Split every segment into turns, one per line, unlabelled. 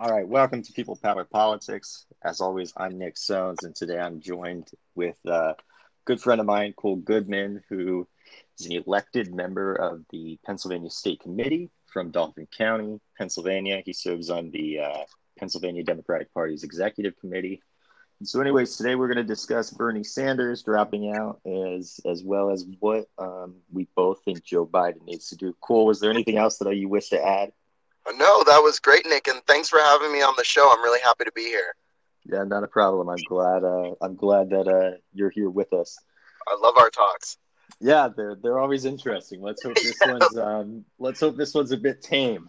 All right, welcome to People Power Politics. As always, I'm Nick Sones, and today I'm joined with a good friend of mine, Cole Goodman, who is an elected member of the Pennsylvania State Committee from Dauphin County, Pennsylvania. He serves on the uh, Pennsylvania Democratic Party's Executive Committee. And so, anyways, today we're going to discuss Bernie Sanders dropping out, as as well as what um, we both think Joe Biden needs to do. Cole, was there anything else that you wish to add?
No, that was great, Nick, and thanks for having me on the show. I'm really happy to be here.
Yeah, not a problem. I'm glad. Uh, I'm glad that uh, you're here with us.
I love our talks.
Yeah, they're they're always interesting. Let's hope this yeah. one's um, let's hope this one's a bit tame.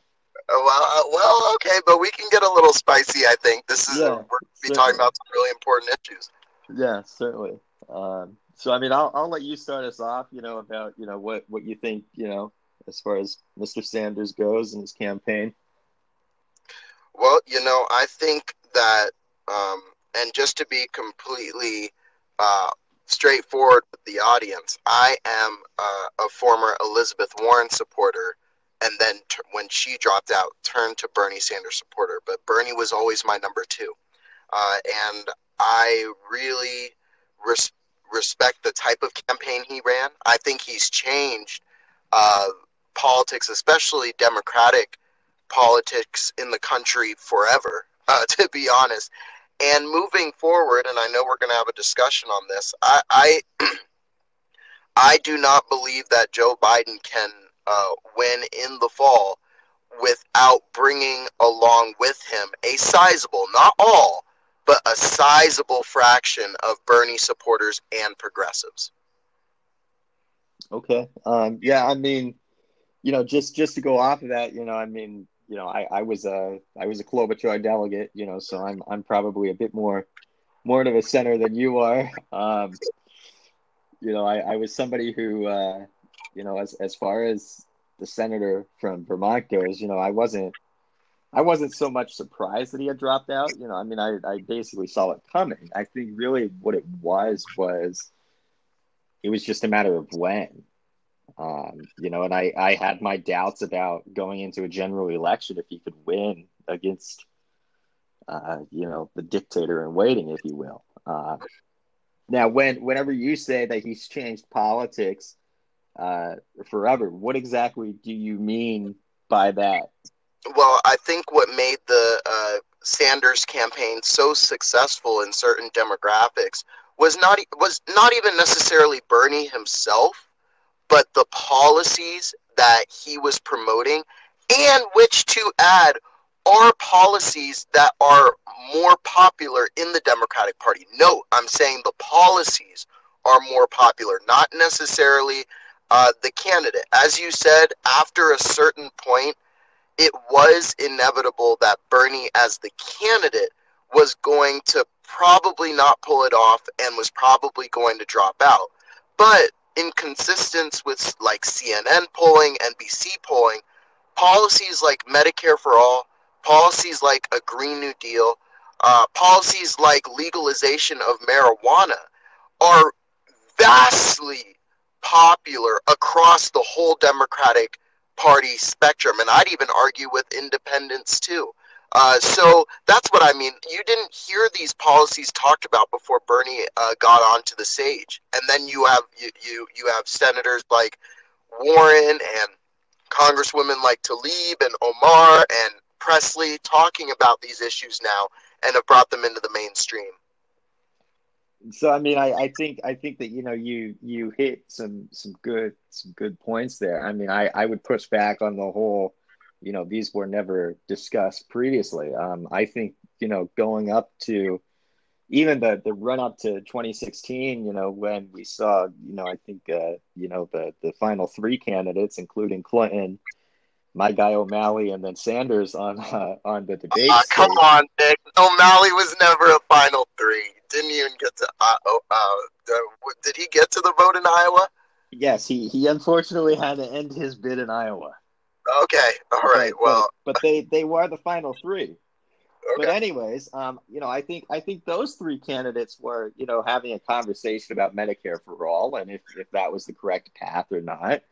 Uh, well, uh, well, okay, but we can get a little spicy. I think this is yeah, we're be talking about some really important issues.
Yeah, certainly. Um, so, I mean, I'll I'll let you start us off. You know about you know what what you think. You know as far as Mr. Sanders goes in his campaign?
Well, you know, I think that, um, and just to be completely uh, straightforward with the audience, I am uh, a former Elizabeth Warren supporter, and then t- when she dropped out, turned to Bernie Sanders supporter. But Bernie was always my number two, uh, and I really res- respect the type of campaign he ran. I think he's changed uh, politics, especially Democratic politics in the country forever, uh, to be honest. And moving forward, and I know we're going to have a discussion on this, I, I, I do not believe that Joe Biden can uh, win in the fall without bringing along with him a sizable, not all, but a sizable fraction of Bernie supporters and progressives.
Okay. Um, yeah, I mean, you know, just just to go off of that, you know, I mean, you know, I, I was a I was a Klobuchar delegate, you know, so I'm I'm probably a bit more more of a center than you are. Um, you know, I, I was somebody who, uh, you know, as as far as the senator from Vermont goes, you know, I wasn't I wasn't so much surprised that he had dropped out. You know, I mean, I, I basically saw it coming. I think really what it was was it was just a matter of when. Um, you know, and I, I had my doubts about going into a general election if he could win against, uh, you know, the dictator in waiting, if you will. Uh, now, when whenever you say that he's changed politics uh, forever, what exactly do you mean by that?
Well, I think what made the uh, Sanders campaign so successful in certain demographics was not was not even necessarily Bernie himself but the policies that he was promoting, and which to add are policies that are more popular in the Democratic Party. No, I'm saying the policies are more popular, not necessarily uh, the candidate. As you said, after a certain point, it was inevitable that Bernie, as the candidate, was going to probably not pull it off and was probably going to drop out. But inconsistence with like CNN polling, NBC polling, policies like Medicare for all, policies like a Green New Deal, uh, policies like legalization of marijuana are vastly popular across the whole Democratic Party spectrum. And I'd even argue with independents too. Uh, so that's what I mean. You didn't hear these policies talked about before Bernie uh, got onto the stage, and then you have you, you you have senators like Warren and congresswomen like Tlaib and Omar and Presley talking about these issues now and have brought them into the mainstream.
So I mean, I, I think I think that you know you you hit some some good some good points there. I mean, I I would push back on the whole you know these were never discussed previously. Um, I think you know going up to even the the run up to 2016, you know when we saw you know I think uh, you know the the final three candidates, including Clinton, my guy O'Malley, and then Sanders on uh, on the debate. Uh,
come on, Nick. O'Malley was never a final three. Didn't even get to. Uh, oh, uh, did he get to the vote in Iowa?
Yes, he he unfortunately had to end his bid in Iowa.
Okay, all right. But, well,
but, but they they were the final three. Okay. But anyways, um, you know, I think I think those three candidates were, you know, having a conversation about Medicare for all and if, if that was the correct path or not.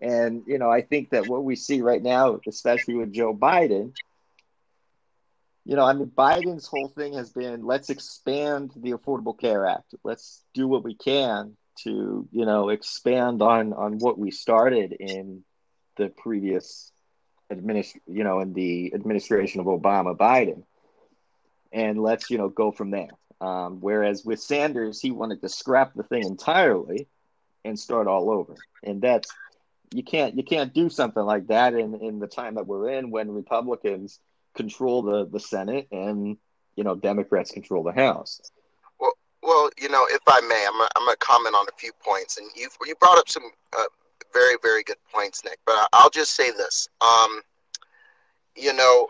And, you know, I think that what we see right now, especially with Joe Biden, you know, I mean, Biden's whole thing has been let's expand the Affordable Care Act. Let's do what we can to, you know, expand on on what we started in the previous you know, in the administration of Obama Biden, and let's you know go from there. Um, whereas with Sanders, he wanted to scrap the thing entirely and start all over, and that's you can't you can't do something like that in in the time that we're in when Republicans control the the Senate and you know Democrats control the House.
Well, well, you know, if I may, I'm gonna, I'm gonna comment on a few points, and you you brought up some uh, very very good points, Nick. But I'll just say this. Um, you know,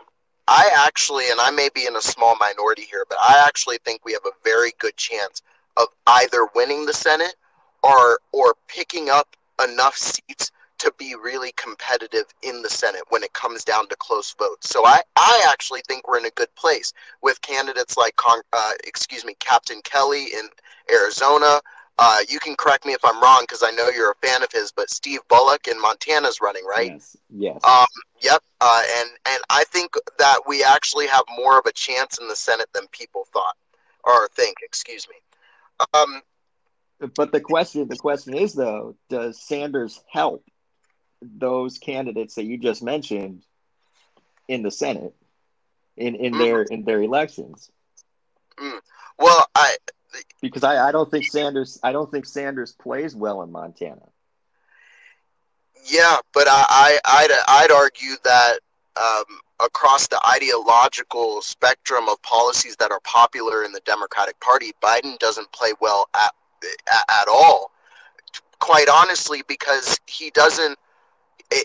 I actually, and I may be in a small minority here, but I actually think we have a very good chance of either winning the Senate or or picking up enough seats to be really competitive in the Senate when it comes down to close votes. So I, I actually think we're in a good place with candidates like, uh, excuse me, Captain Kelly in Arizona. Uh, you can correct me if I'm wrong because I know you're a fan of his, but Steve Bullock in Montana's running, right?
Yes. Yes.
Um, yep. Uh, and and I think that we actually have more of a chance in the Senate than people thought or think. Excuse me. Um,
but the question the question is though, does Sanders help those candidates that you just mentioned in the Senate in in mm. their in their elections.
Mm. Well, I
because I, I don't think Sanders I don't think Sanders plays well in Montana.
Yeah, but I, I would I'd argue that um, across the ideological spectrum of policies that are popular in the Democratic Party, Biden doesn't play well at, at all. Quite honestly, because he doesn't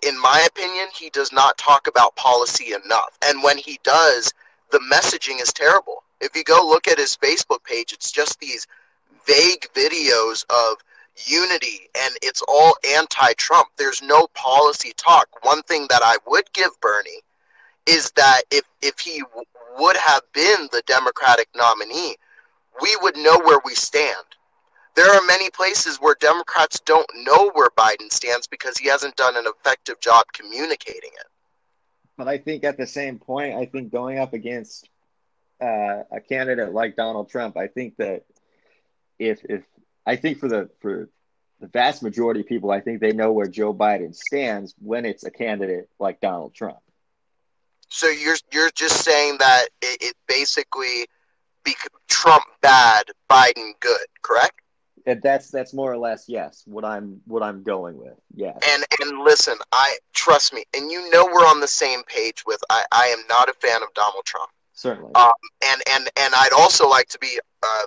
in my opinion, he does not talk about policy enough. And when he does, the messaging is terrible. If you go look at his Facebook page, it's just these vague videos of unity and it's all anti Trump. There's no policy talk. One thing that I would give Bernie is that if, if he w- would have been the Democratic nominee, we would know where we stand there are many places where Democrats don't know where Biden stands because he hasn't done an effective job communicating it.
But I think at the same point, I think going up against uh, a candidate like Donald Trump, I think that if if I think for the for the vast majority of people, I think they know where Joe Biden stands when it's a candidate like Donald Trump.
So you're you're just saying that it, it basically be Trump bad, Biden good, correct?
And that's that's more or less yes what I'm what I'm going with. Yes.
And and listen, I trust me, and you know we're on the same page with. I I am not a fan of Donald Trump.
Certainly.
Um, and and and I'd also like to be uh,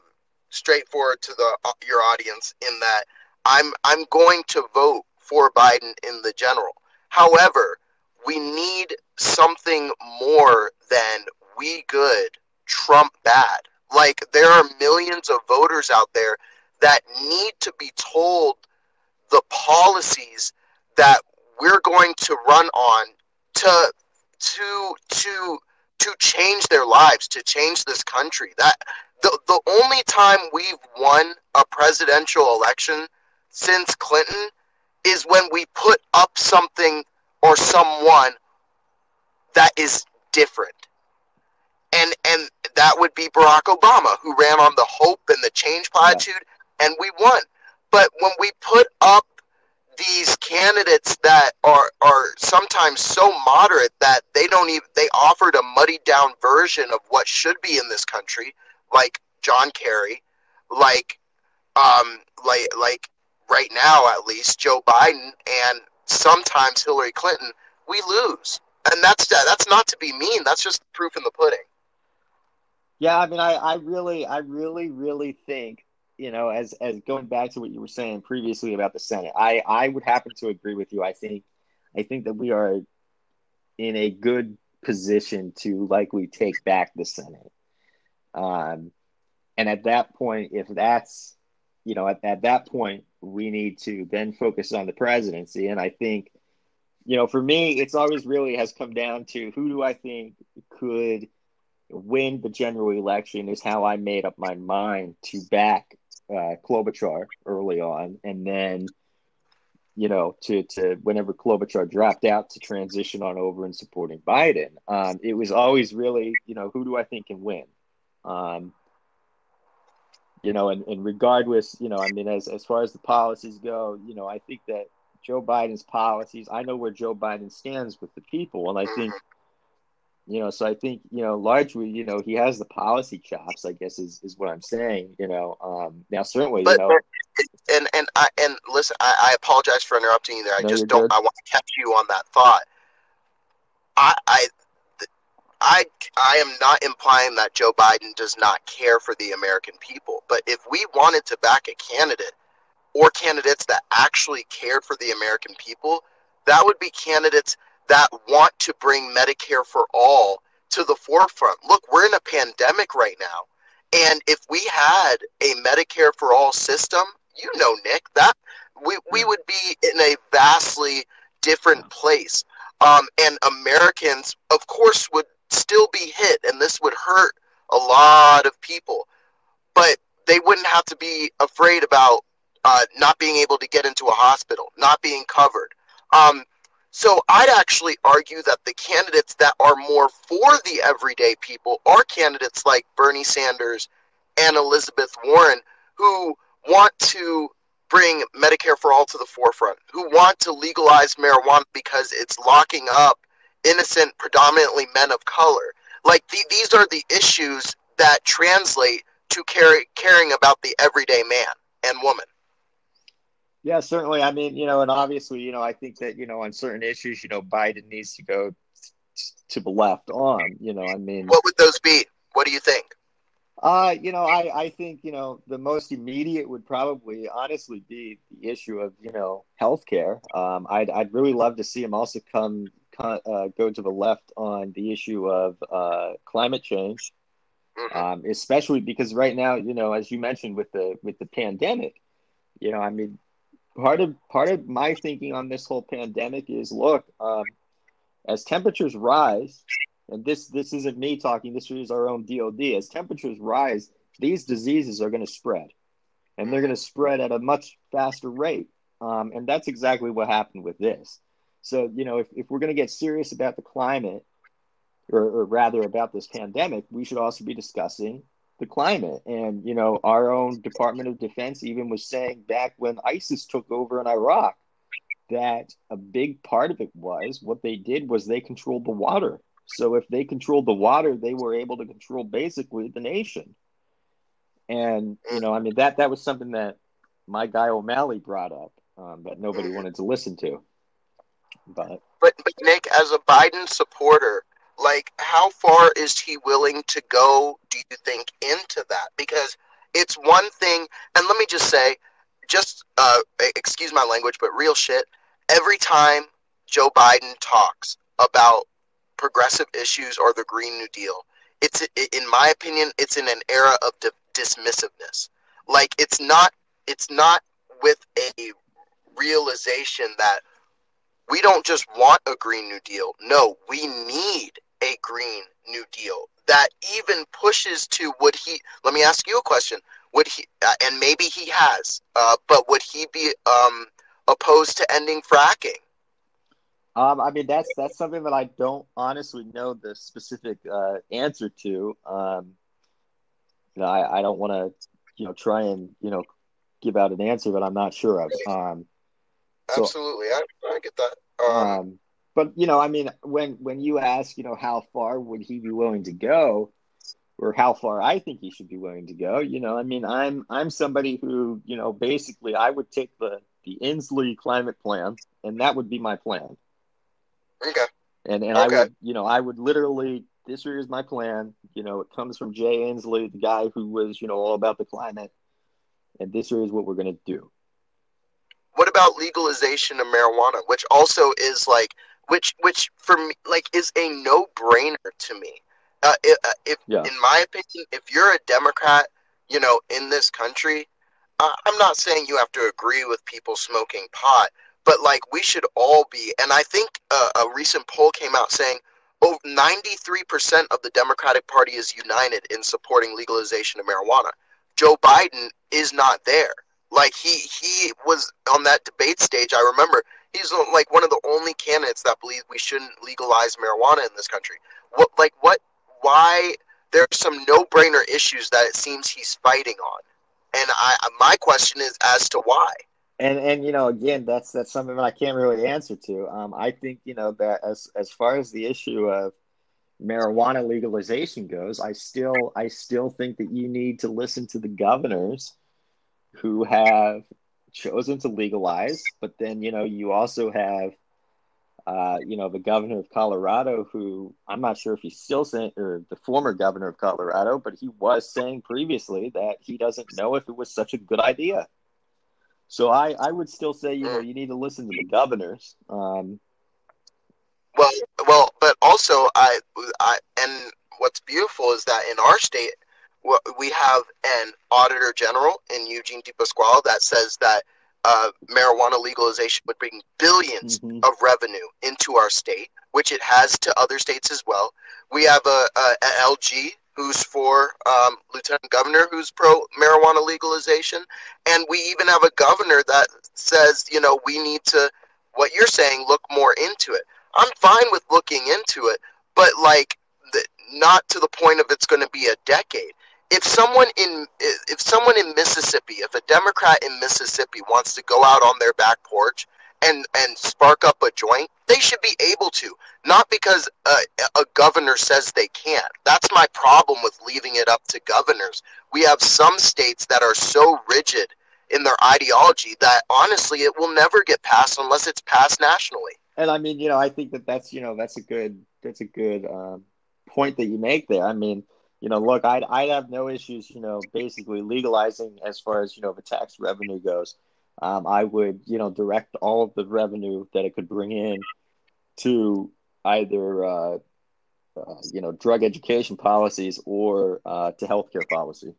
straightforward to the uh, your audience in that I'm I'm going to vote for Biden in the general. However, we need something more than we good, Trump bad. Like there are millions of voters out there that need to be told the policies that we're going to run on to to to to change their lives, to change this country. That the the only time we've won a presidential election since Clinton is when we put up something or someone that is different. And and that would be Barack Obama, who ran on the hope and the change platitude. And we won. But when we put up these candidates that are are sometimes so moderate that they don't even they offered a muddied down version of what should be in this country, like John Kerry, like um like like right now at least Joe Biden and sometimes Hillary Clinton, we lose. And that's that's not to be mean. That's just proof in the pudding.
Yeah, I mean, I, I really, I really, really think you know, as as going back to what you were saying previously about the Senate, I I would happen to agree with you. I think I think that we are in a good position to likely take back the Senate. Um, and at that point, if that's you know, at, at that point, we need to then focus on the presidency. And I think, you know, for me, it's always really has come down to who do I think could win the general election is how I made up my mind to back uh, Klobuchar early on, and then you know, to to whenever Klobuchar dropped out to transition on over and supporting Biden, um, it was always really, you know, who do I think can win? Um, you know, and, and regardless, you know, I mean, as as far as the policies go, you know, I think that Joe Biden's policies, I know where Joe Biden stands with the people, and I think you know so i think you know largely you know he has the policy chops i guess is, is what i'm saying you know um now certainly but, you know
and and i and listen i, I apologize for interrupting you there i no, just don't good. i want to catch you on that thought i i I, I am not implying that Joe Biden does not care for the American people, but if we wanted to back a candidate or candidates that actually cared for the American people, that would be candidates that want to bring Medicare for all to the forefront. Look, we're in a pandemic right now. And if we had a Medicare for all system, you know, Nick, that we, we would be in a vastly different place. Um, and Americans, of course, would still be hit, and this would hurt a lot of people. But they wouldn't have to be afraid about uh, not being able to get into a hospital, not being covered. Um, so I'd actually argue that the candidates that are more for the everyday people are candidates like Bernie Sanders and Elizabeth Warren, who want to bring Medicare for all to the forefront, who want to legalize marijuana because it's locking up innocent, predominantly men of color. Like the, these are the issues that translate to care, caring about the everyday man and woman.
Yeah, certainly. I mean, you know, and obviously, you know, I think that, you know, on certain issues, you know, Biden needs to go to the left on, you know, I mean.
What would those be? What do you think?
Uh, you know, I, I think, you know, the most immediate would probably honestly be the issue of, you know, healthcare. Um, I'd, I'd really love to see him also come, come uh, go to the left on the issue of uh, climate change. Mm-hmm. Um, especially because right now, you know, as you mentioned with the with the pandemic, you know, I mean, part of part of my thinking on this whole pandemic is look um, as temperatures rise and this this isn't me talking this is our own dod as temperatures rise these diseases are going to spread. And they're going to spread at a much faster rate. Um, and that's exactly what happened with this. So you know if, if we're going to get serious about the climate or, or rather about this pandemic we should also be discussing the climate. And, you know, our own Department of Defense even was saying back when ISIS took over in Iraq that a big part of it was what they did was they controlled the water. So if they controlled the water, they were able to control basically the nation. And, you know, I mean, that, that was something that my guy O'Malley brought up um, that nobody wanted to listen to. But,
but, but Nick, as a Biden supporter, like how far is he willing to go do you think into that? Because it's one thing and let me just say just uh, excuse my language but real shit every time joe biden talks about progressive issues or the green new deal it's in my opinion it's in an era of dismissiveness. Like it's not it's not with a realization that we don't just want a green new deal. No we need a Green New Deal that even pushes to would he? Let me ask you a question. Would he? Uh, and maybe he has, uh, but would he be um, opposed to ending fracking?
Um, I mean, that's that's something that I don't honestly know the specific uh, answer to. Um, you know, I, I don't want to, you know, try and you know give out an answer that I'm not sure of. Um,
so, Absolutely, I, I get that. Um, um,
but you know, I mean, when when you ask, you know, how far would he be willing to go, or how far I think he should be willing to go, you know, I mean, I'm I'm somebody who, you know, basically I would take the the Inslee climate plan, and that would be my plan.
Okay.
And and okay. I would, you know, I would literally this year is my plan. You know, it comes from Jay Inslee, the guy who was, you know, all about the climate, and this year is what we're going to do.
What about legalization of marijuana, which also is like which which for me like is a no brainer to me. Uh, if, uh, if yeah. in my opinion, if you're a Democrat, you know, in this country, uh, I'm not saying you have to agree with people smoking pot, but like we should all be. And I think uh, a recent poll came out saying oh, 93% of the Democratic Party is united in supporting legalization of marijuana. Joe Biden is not there. Like he he was on that debate stage. I remember he's like one of the only candidates that believe we shouldn't legalize marijuana in this country. What like what? Why? There's some no-brainer issues that it seems he's fighting on, and I my question is as to why.
And and you know again that's that's something that I can't really answer to. Um, I think you know that as as far as the issue of marijuana legalization goes, I still I still think that you need to listen to the governors who have chosen to legalize, but then you know you also have uh, you know the governor of Colorado who I'm not sure if he's still saying or the former governor of Colorado, but he was saying previously that he doesn't know if it was such a good idea. So I, I would still say you know you need to listen to the governors. Um,
well, well, but also I, I, and what's beautiful is that in our state, we have an auditor general in Eugene DePasquale that says that uh, marijuana legalization would bring 1000000000s mm-hmm. of revenue into our state, which it has to other states as well. We have a, a, a LG who's for um, lieutenant governor who's pro marijuana legalization, and we even have a governor that says, you know, we need to, what you're saying, look more into it. I'm fine with looking into it, but like the, not to the point of it's going to be a decade. If someone in if someone in Mississippi, if a Democrat in Mississippi wants to go out on their back porch and and spark up a joint, they should be able to. Not because a, a governor says they can't. That's my problem with leaving it up to governors. We have some states that are so rigid in their ideology that honestly it will never get passed unless it's passed nationally
and I mean, you know, I think that that's you know that's a good that's a good um, point that you make there. I mean, you know, look, I'd I'd have no issues, you know, basically legalizing as far as you know the tax revenue goes. Um, I would you know direct all of the revenue that it could bring in to either uh, uh, you know drug education policies or uh, to healthcare policy.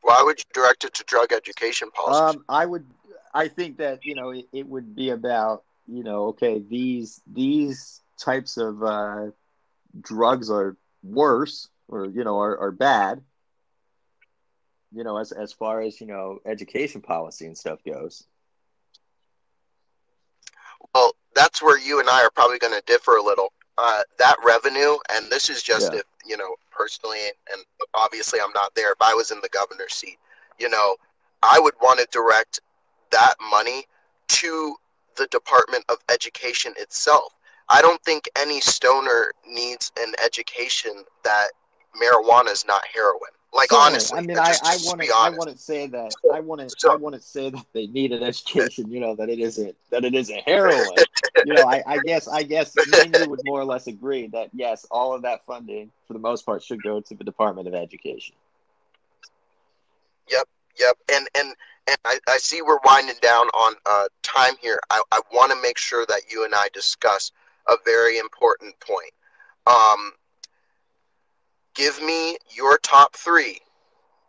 Why would you direct it to drug education policies?
Um, I would I think that you know it, it, would be about you know okay these these types of uh, drugs are worse or you know are, are bad you know as as far as you know education policy and stuff goes
well that's where you and i are probably going to differ a little uh, that revenue and this is just yeah. if you know personally and obviously i'm not there if i was in the governor's seat you know i would want to direct that money to the Department of Education itself. I don't think any stoner needs an education that marijuana is not heroin. Like so, honestly,
I mean, I, I want to, I want to say that I want to, so, I want to say that they need an education. You know that it isn't that it isn't heroin. you know, I, I guess, I guess you would more or less agree that yes, all of that funding for the most part should go to the Department of Education.
Yep, yep, and and and I, I see we're winding down on uh, time here. I, I want to make sure that you and I discuss a very important point. Um, give me your top three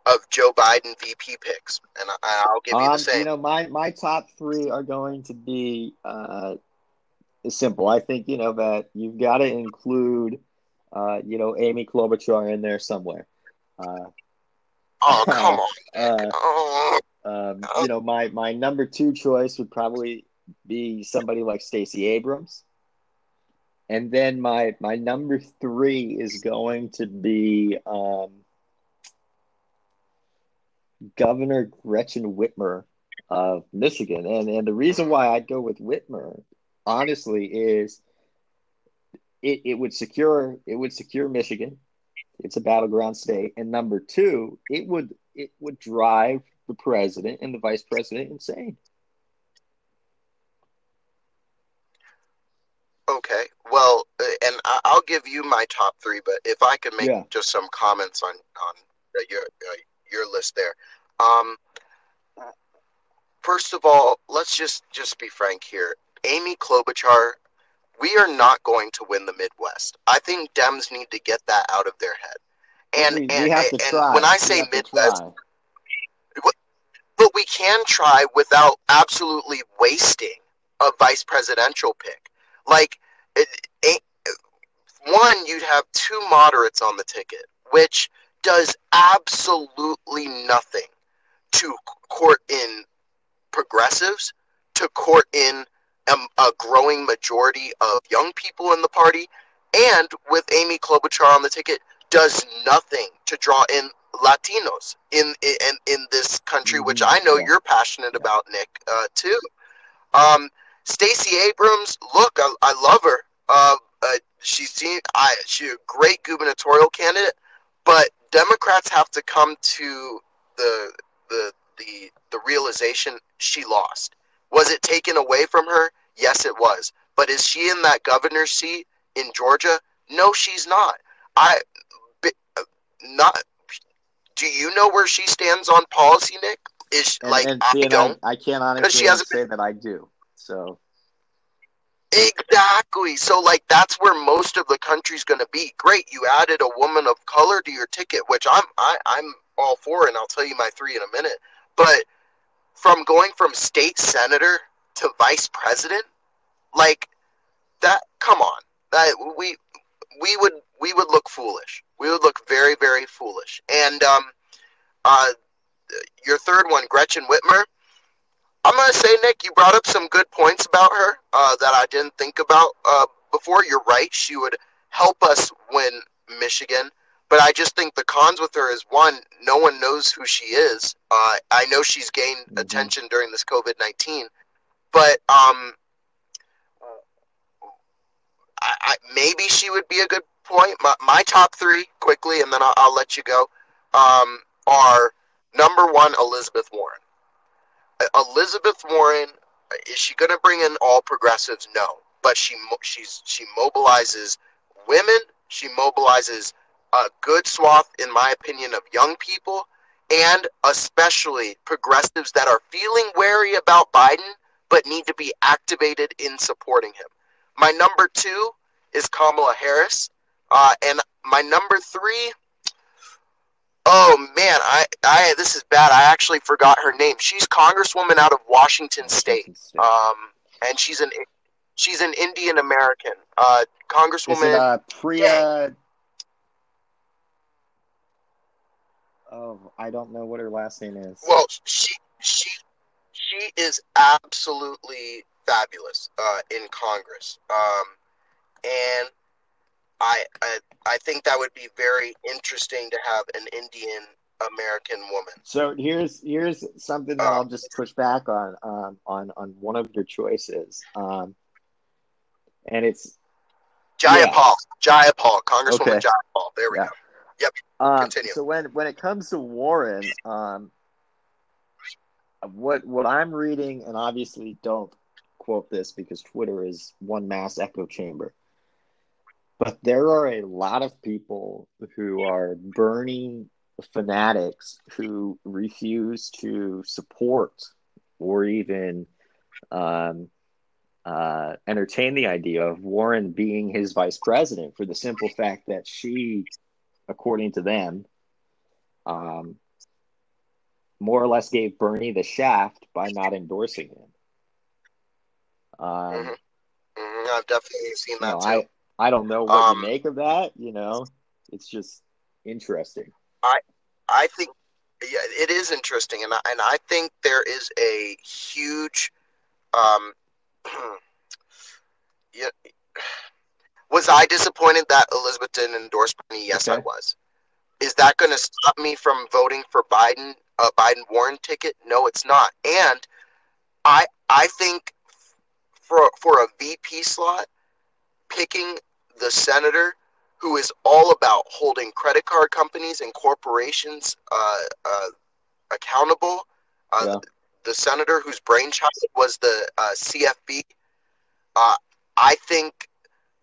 of Joe Biden VP picks, and I, will give you the um, same.
You know, my my top three are going to be uh, simple. I think you know that you've got to include, uh, you know, Amy Klobuchar in there somewhere. Uh,
oh come on! Uh,
oh. Um. You know, my my number two choice would probably be somebody like Stacey Abrams, and then my my number three is going to be um, Governor Gretchen Whitmer of Michigan, and and the reason why I'd go with Whitmer, honestly, is it, it would secure it would secure Michigan. It's a battleground state, and number two, it would it would drive the president and the vice president insane.
Okay, well, uh, and I'll give you my top three, but if I can make yeah. just some comments on on your uh, your list there. Um, first of all, let's just just be frank here. Amy Klobuchar, we are not going to win the Midwest. I think Dems need to get that out of their head. And we, and, we and when I say Midwest, but we can try without absolutely wasting a vice presidential pick. Like, it, one, you'd have two moderates on the ticket, which does absolutely nothing to court in progressives, to court in a, a growing majority of young people in the party, and with Amy Klobuchar on the ticket, does nothing to draw in Latinos in in in this country, which I know
Yeah.
you're passionate about, Nick, uh, too. Um, Stacey Abrams, look, I, I love her. Uh, uh, she's seen, I she's a great gubernatorial candidate, but Democrats have to come to the the the the realization she lost. Was it taken away from her? Yes, it was. But is she in that governor's seat in Georgia? No, she's not. I uh, not. Do you know where she stands on policy, Nick? Is
And,
like
and
I don't.
I, I can't
she
honestly
hasn't
say that I do. So
Exactly. So, like, that's where most of the country's going to be. Great, you added a woman of color to your ticket, which I'm I, I'm all for, and I'll tell you my three in a minute. But from going from state senator to vice president, like that, come on, that we we would we would look foolish. We would look very very foolish. And um, uh, your third one, Gretchen Whitmer. I'm gonna say, Nick, you brought up some good points about her uh, that I didn't think about uh, before. You're right; she would help us win Michigan. But I just think the cons with her is one, no one knows who she is. Uh, I know she's gained
Mhm.
attention during this COVID nineteen, but um, I, I, maybe she would be a good point. My, my top three, quickly, and then I'll, I'll let you go, um, are number one, Elizabeth Warren. Elizabeth Warren is she going to bring in all progressives? No, but she she's she mobilizes women. She mobilizes a good swath, in my opinion, of young people, and especially progressives that are feeling wary about Biden but need to be activated in supporting him. My number two is Kamala Harris, uh, and my number three. Oh man, I, I this is bad. I actually forgot her name. She's Congresswoman out of Washington State, um, and she's an she's an Indian American uh, Congresswoman.
it uh, Priya? Oh, I don't know what her last name is.
Well, she she she is absolutely fabulous uh, in Congress, um, and I, I I think that would be very interesting to have an Indian American woman.
So here's here's something that
Uh,
I'll just push back on um, on on one of your choices, um, and it's
Jayapal, Jayapal, Congresswoman
Okay.
Jayapal. There we
Yeah.
go.
um,
Continue.
so when when it comes to Warren, um, what what I'm reading, and obviously don't quote this because Twitter is one mass echo chamber. But there are a lot of people who are Bernie fanatics who refuse to support or even um, uh, entertain the idea of Warren being his vice president for the simple fact that she, according to them, um, more or less gave Bernie the shaft by not endorsing him. Um,
Mhm. hmm I've definitely seen that too.
I I don't know what
Um,
to make of that. You know, it's just interesting.
I I think yeah, it is interesting, and I, and I think there is a huge. Um, yeah, was I disappointed that Elizabeth didn't endorse Bernie? Yes, I was. Is that going to stop me from voting for Biden, a Biden Warren ticket? No, it's not. And I I think for for a VP slot, picking the senator who is all about holding credit card companies and corporations uh, uh, accountable. Uh,
Yeah.
The senator whose brainchild was the uh, CFB. Uh, I think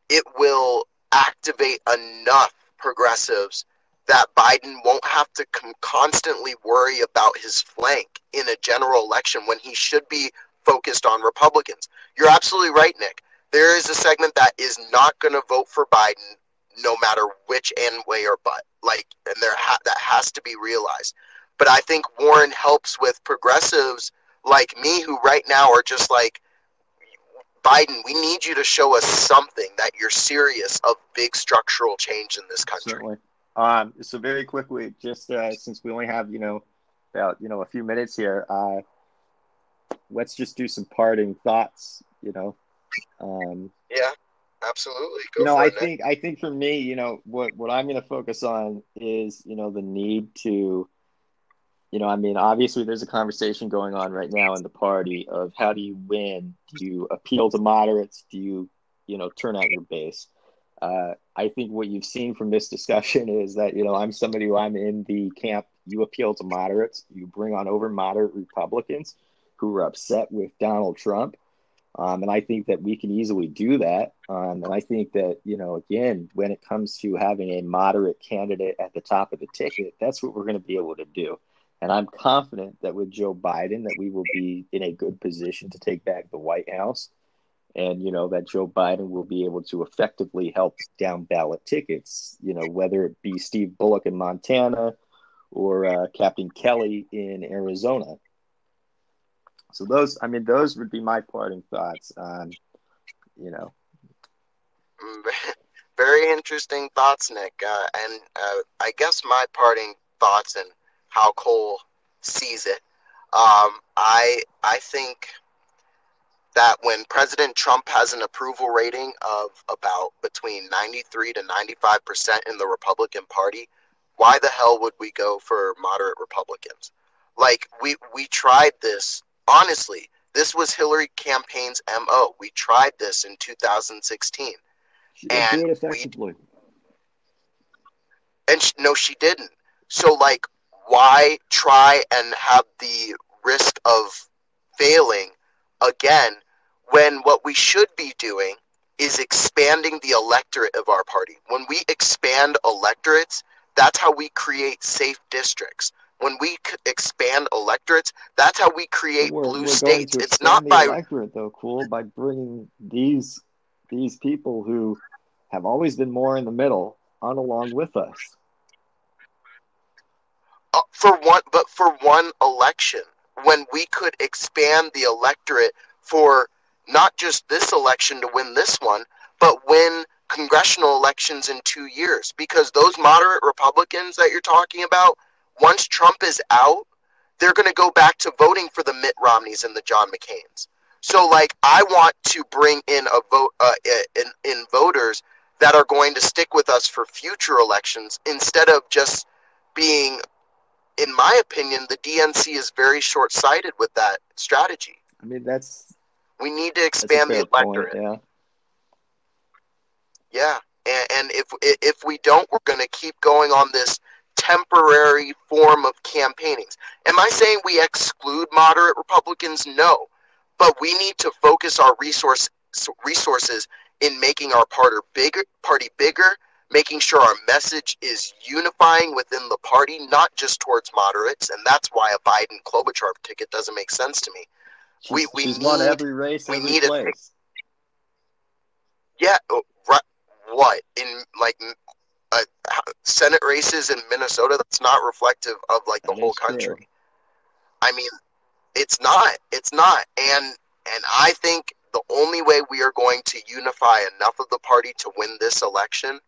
it will activate enough progressives that Biden won't have to com- constantly worry about his flank in a general election when he should be focused on Republicans. You're absolutely right, Nick. There is a segment that is not going to vote for Biden no matter which end way or but like and there ha- that has to be realized but i think warren helps with progressives like me who right now are just like biden we need you to show us something that you're serious of big structural change in this country
Certainly. Um, so very quickly, just uh, since we only have you know about you know a few minutes here, uh, let's just do some parting thoughts. You know, um,
yeah, absolutely.
Go you know, I it, think. I think for me, you know, what what I'm going to focus on is you know the need to you know, I mean, obviously there's a conversation going on right now in the party of how do you win? Do you appeal to moderates? Do you, you know, turn out your base? Uh, I think what you've seen from this discussion is that, you know, I'm somebody who I'm in the camp, you appeal to moderates, you bring on over moderate Republicans who are upset with Donald Trump. Um, and I think that we can easily do that. Um, and I think that, you know, again, when it comes to having a moderate candidate at the top of the ticket, that's what we're going to be able to do. And I'm confident that with Joe Biden, that we will be in a good position to take back the White House. And, you know, that Joe Biden will be able to effectively help down ballot tickets, you know, whether it be Steve Bullock in Montana or uh, Captain Kelly in Arizona. So those, I mean, those would be my parting thoughts on, you know.
Very interesting thoughts, Nick. Uh, and uh, I guess my parting thoughts and – how Cole sees it. Um, I I think that when President Trump has an approval rating of about between 93 to 95 percent in the Republican Party, why the hell would we go for moderate Republicans? Like we we tried this honestly. This was Hillary campaign's mo. We tried this in 2016,
she and effectively. We,
and she, no, she didn't. So like why try and have the risk of failing again when what we should be doing is expanding the electorate of our party. When we expand electorates, that's how we create safe districts. When we expand electorates, that's how we create we're, blue we're states. It's not by
electorate though, cool, by bringing these these people who have always been more in the middle on along with us
uh, for one, but for one election, when we could expand the electorate for not just this election to win this one, but win congressional elections in two years. Because those moderate Republicans that you're talking about, once Trump is out, they're going to go back to voting for the Mitt Romneys and the John McCain's. So, like, I want to bring in a vote uh, in, in voters that are going to stick with us for future elections instead of just being in my opinion, the DNC is very short sighted with that strategy.
I mean, that's.
We need to expand the electorate.
Point, yeah.
Yeah, and, and if if we don't, we're going to keep going on this temporary form of campaigning. Am I saying we exclude moderate Republicans? No, but we need to focus our resource resources in making our party bigger, party bigger, making sure our message is unifying within the party, not just towards moderates, and that's why a Biden Klobuchar ticket doesn't make sense to me.
She's, we we she's need, won every race, we every need place.
yeah, oh, right, what in like uh, Senate races in Minnesota? That's not reflective of like the that whole country. True. I mean, it's not. It's not, and and I think the only way we are going to unify enough of the party to win this election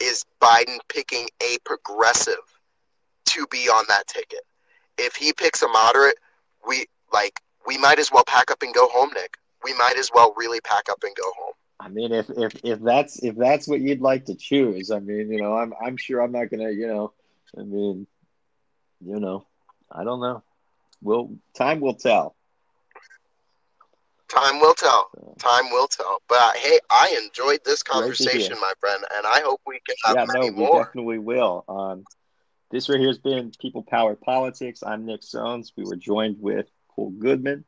is Biden picking a progressive to be on that ticket. If he picks a moderate, we like we might as well pack up and go home, Nick. We might as well really pack up and go home.
I mean, if if if that's if that's what you'd like to choose, I mean, you know, I'm I'm sure I'm not gonna, you know, I mean, you know, I don't know. Will time will tell.
Time will tell. Time will tell. But uh, hey, I enjoyed this conversation, my friend, and I hope we can have yeah, many no,
we more. definitely will. Um, this right here has been People Power Politics. I'm Nick Sones. We were joined with Cole Goodman.